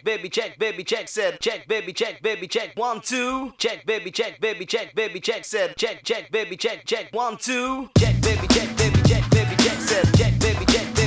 check, baby check, baby check, said check, baby check, baby check, one, two, check, baby check, baby check, baby check, said check, check, baby check, check, one, two, check, baby check, baby check, baby check, said check, baby check.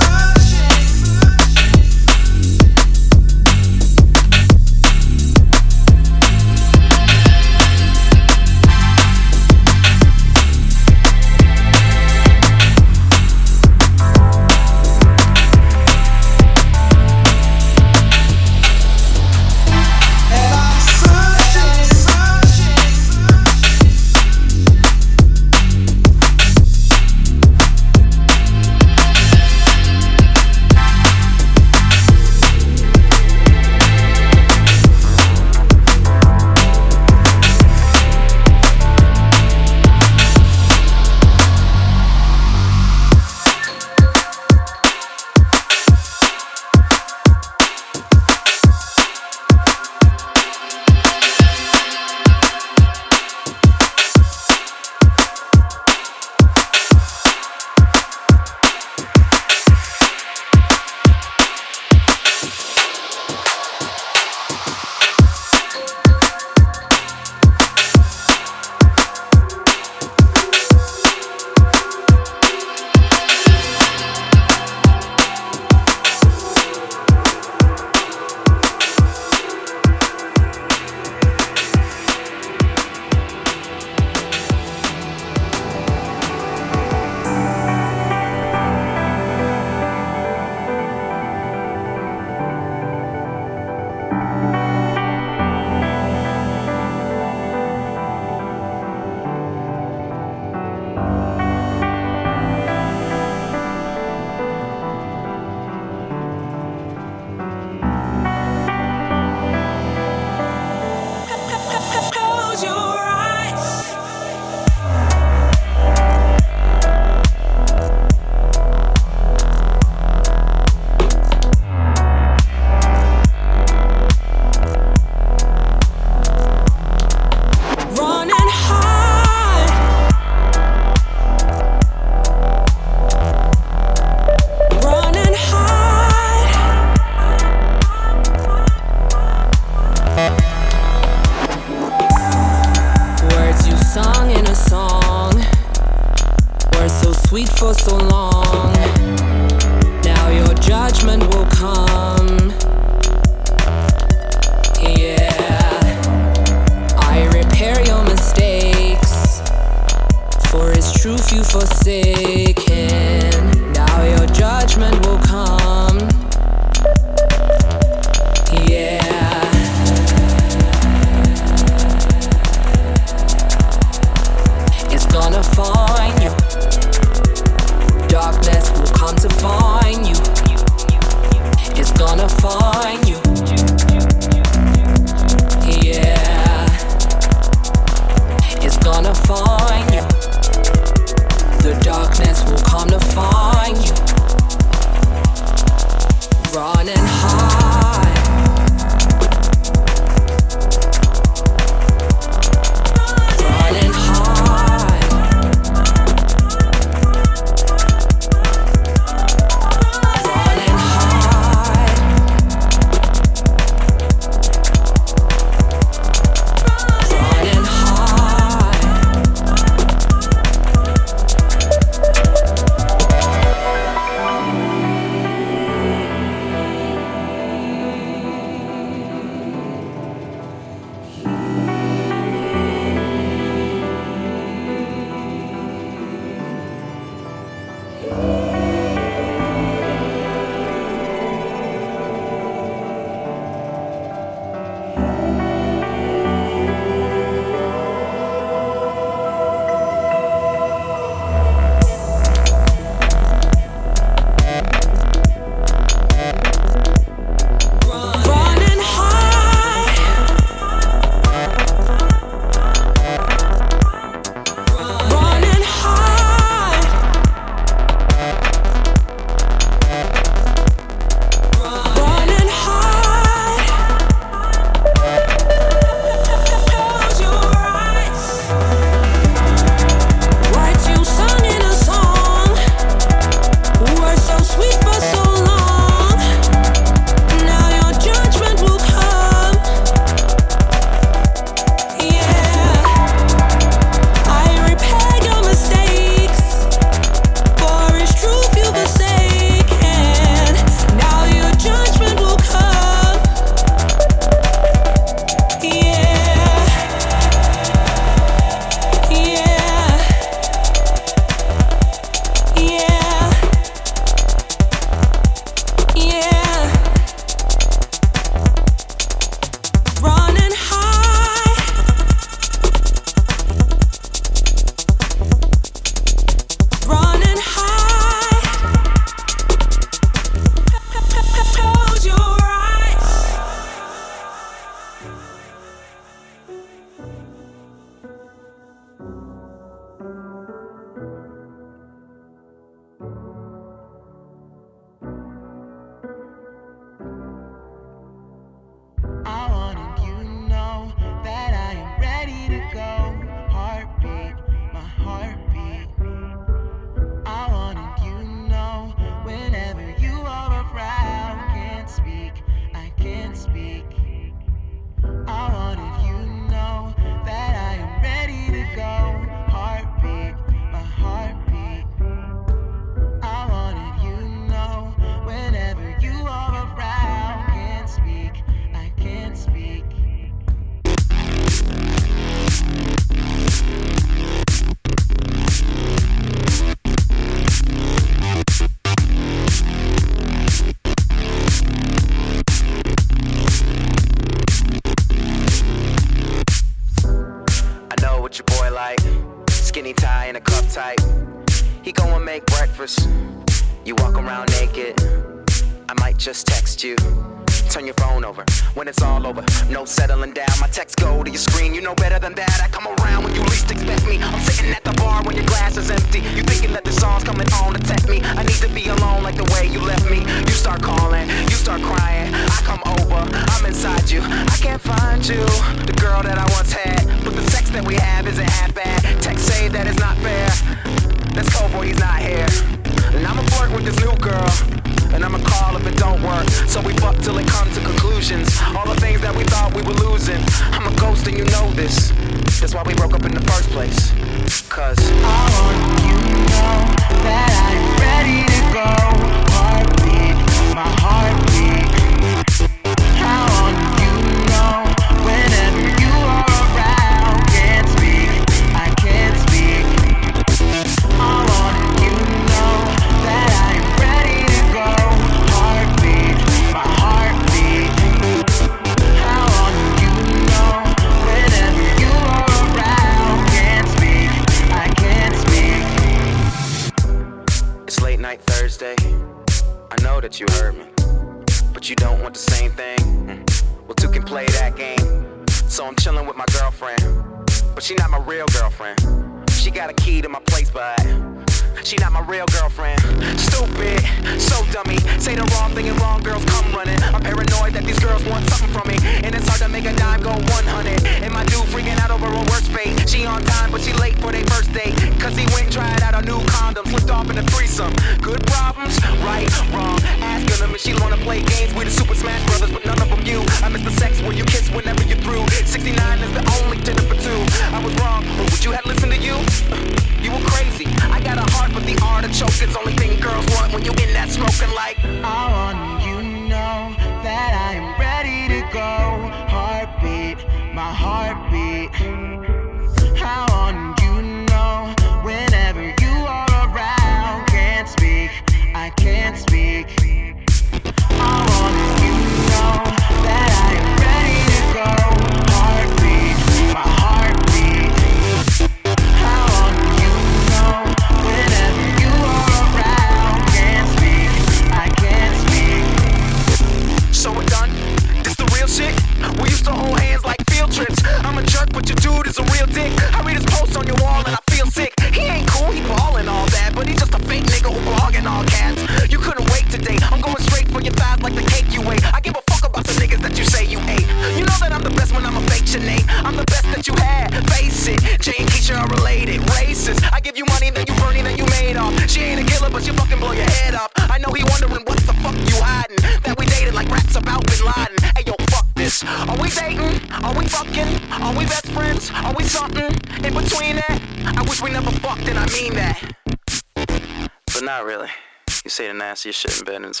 see shit in bed